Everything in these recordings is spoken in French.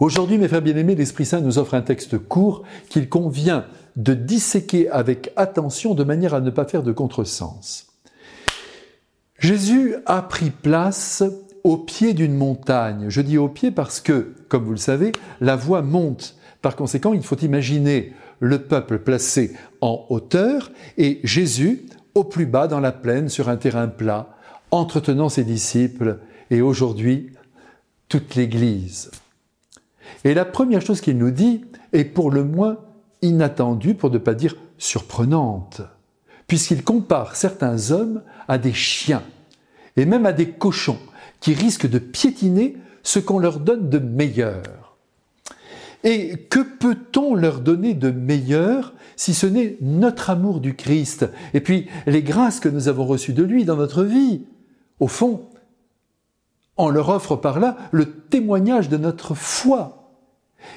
Aujourd'hui, mes frères bien-aimés, l'Esprit Saint nous offre un texte court qu'il convient de disséquer avec attention de manière à ne pas faire de contresens. Jésus a pris place au pied d'une montagne. Je dis au pied parce que, comme vous le savez, la voie monte. Par conséquent, il faut imaginer le peuple placé en hauteur et Jésus au plus bas dans la plaine sur un terrain plat, entretenant ses disciples et aujourd'hui toute l'Église. Et la première chose qu'il nous dit est pour le moins inattendue, pour ne pas dire surprenante, puisqu'il compare certains hommes à des chiens et même à des cochons qui risquent de piétiner ce qu'on leur donne de meilleur. Et que peut-on leur donner de meilleur si ce n'est notre amour du Christ et puis les grâces que nous avons reçues de lui dans notre vie? Au fond, on leur offre par là le témoignage de notre foi.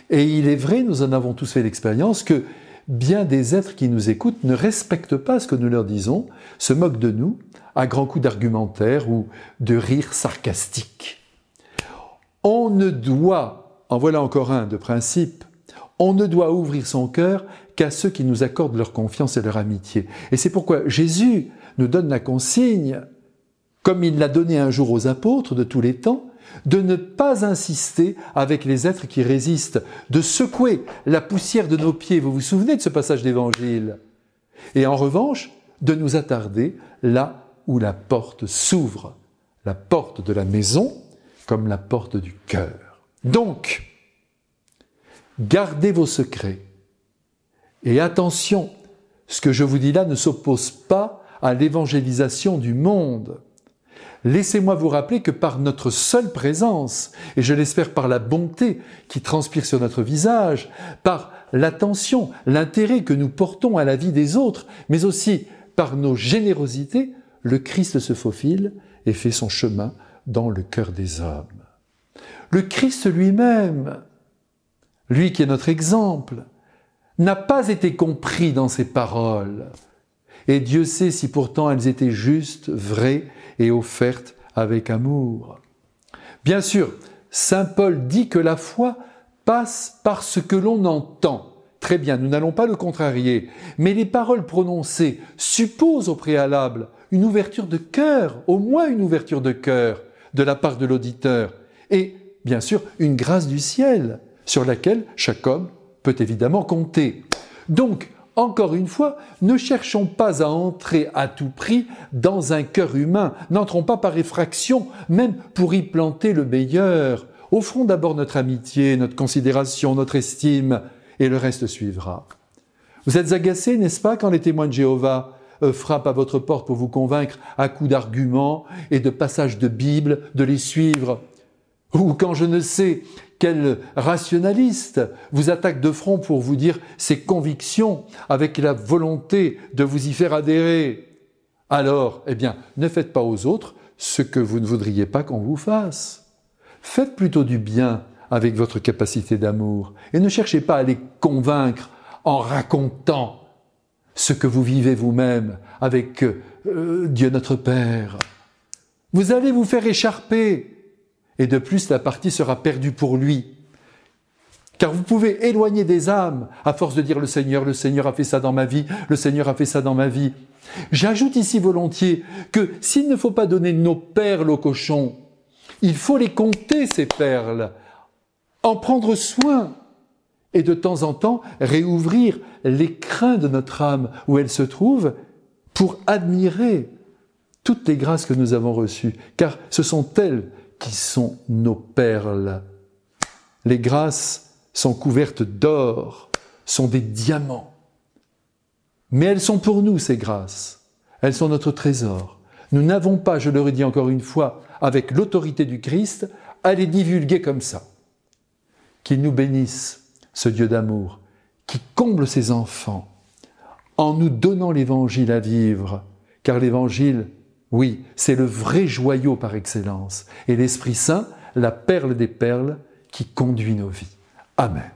Et il est vrai, nous en avons tous fait l'expérience, que bien des êtres qui nous écoutent ne respectent pas ce que nous leur disons, se moquent de nous, à grands coups d'argumentaire ou de rire sarcastique. On ne doit, en voilà encore un de principe, on ne doit ouvrir son cœur qu'à ceux qui nous accordent leur confiance et leur amitié. Et c'est pourquoi Jésus nous donne la consigne, comme il l'a donné un jour aux apôtres de tous les temps, de ne pas insister avec les êtres qui résistent, de secouer la poussière de nos pieds. Vous vous souvenez de ce passage d'évangile? Et en revanche, de nous attarder là où la porte s'ouvre, la porte de la maison comme la porte du cœur. Donc, gardez vos secrets. Et attention, ce que je vous dis là ne s'oppose pas à l'évangélisation du monde. Laissez-moi vous rappeler que par notre seule présence, et je l'espère par la bonté qui transpire sur notre visage, par l'attention, l'intérêt que nous portons à la vie des autres, mais aussi par nos générosités, le Christ se faufile et fait son chemin dans le cœur des hommes. Le Christ lui-même, lui qui est notre exemple, n'a pas été compris dans ses paroles. Et Dieu sait si pourtant elles étaient justes, vraies et offertes avec amour. Bien sûr, Saint Paul dit que la foi passe par ce que l'on entend. Très bien, nous n'allons pas le contrarier, mais les paroles prononcées supposent au préalable une ouverture de cœur, au moins une ouverture de cœur de la part de l'auditeur, et bien sûr une grâce du ciel sur laquelle chaque homme peut évidemment compter. Donc, encore une fois, ne cherchons pas à entrer à tout prix dans un cœur humain, n'entrons pas par effraction, même pour y planter le meilleur. Offrons d'abord notre amitié, notre considération, notre estime, et le reste suivra. Vous êtes agacés, n'est-ce pas, quand les témoins de Jéhovah euh, frappent à votre porte pour vous convaincre à coups d'arguments et de passages de Bible de les suivre? Ou quand je ne sais quel rationaliste vous attaque de front pour vous dire ses convictions avec la volonté de vous y faire adhérer. Alors, eh bien, ne faites pas aux autres ce que vous ne voudriez pas qu'on vous fasse. Faites plutôt du bien avec votre capacité d'amour et ne cherchez pas à les convaincre en racontant ce que vous vivez vous-même avec euh, Dieu notre Père. Vous allez vous faire écharper et de plus, la partie sera perdue pour lui. Car vous pouvez éloigner des âmes à force de dire le Seigneur, le Seigneur a fait ça dans ma vie, le Seigneur a fait ça dans ma vie. J'ajoute ici volontiers que s'il ne faut pas donner nos perles aux cochons, il faut les compter, ces perles, en prendre soin et de temps en temps réouvrir les de notre âme où elles se trouvent pour admirer toutes les grâces que nous avons reçues, car ce sont elles sont nos perles. Les grâces sont couvertes d'or, sont des diamants. Mais elles sont pour nous, ces grâces. Elles sont notre trésor. Nous n'avons pas, je le redis encore une fois, avec l'autorité du Christ, à les divulguer comme ça. Qu'il nous bénisse, ce Dieu d'amour, qui comble ses enfants, en nous donnant l'évangile à vivre, car l'évangile, oui, c'est le vrai joyau par excellence. Et l'Esprit Saint, la perle des perles, qui conduit nos vies. Amen.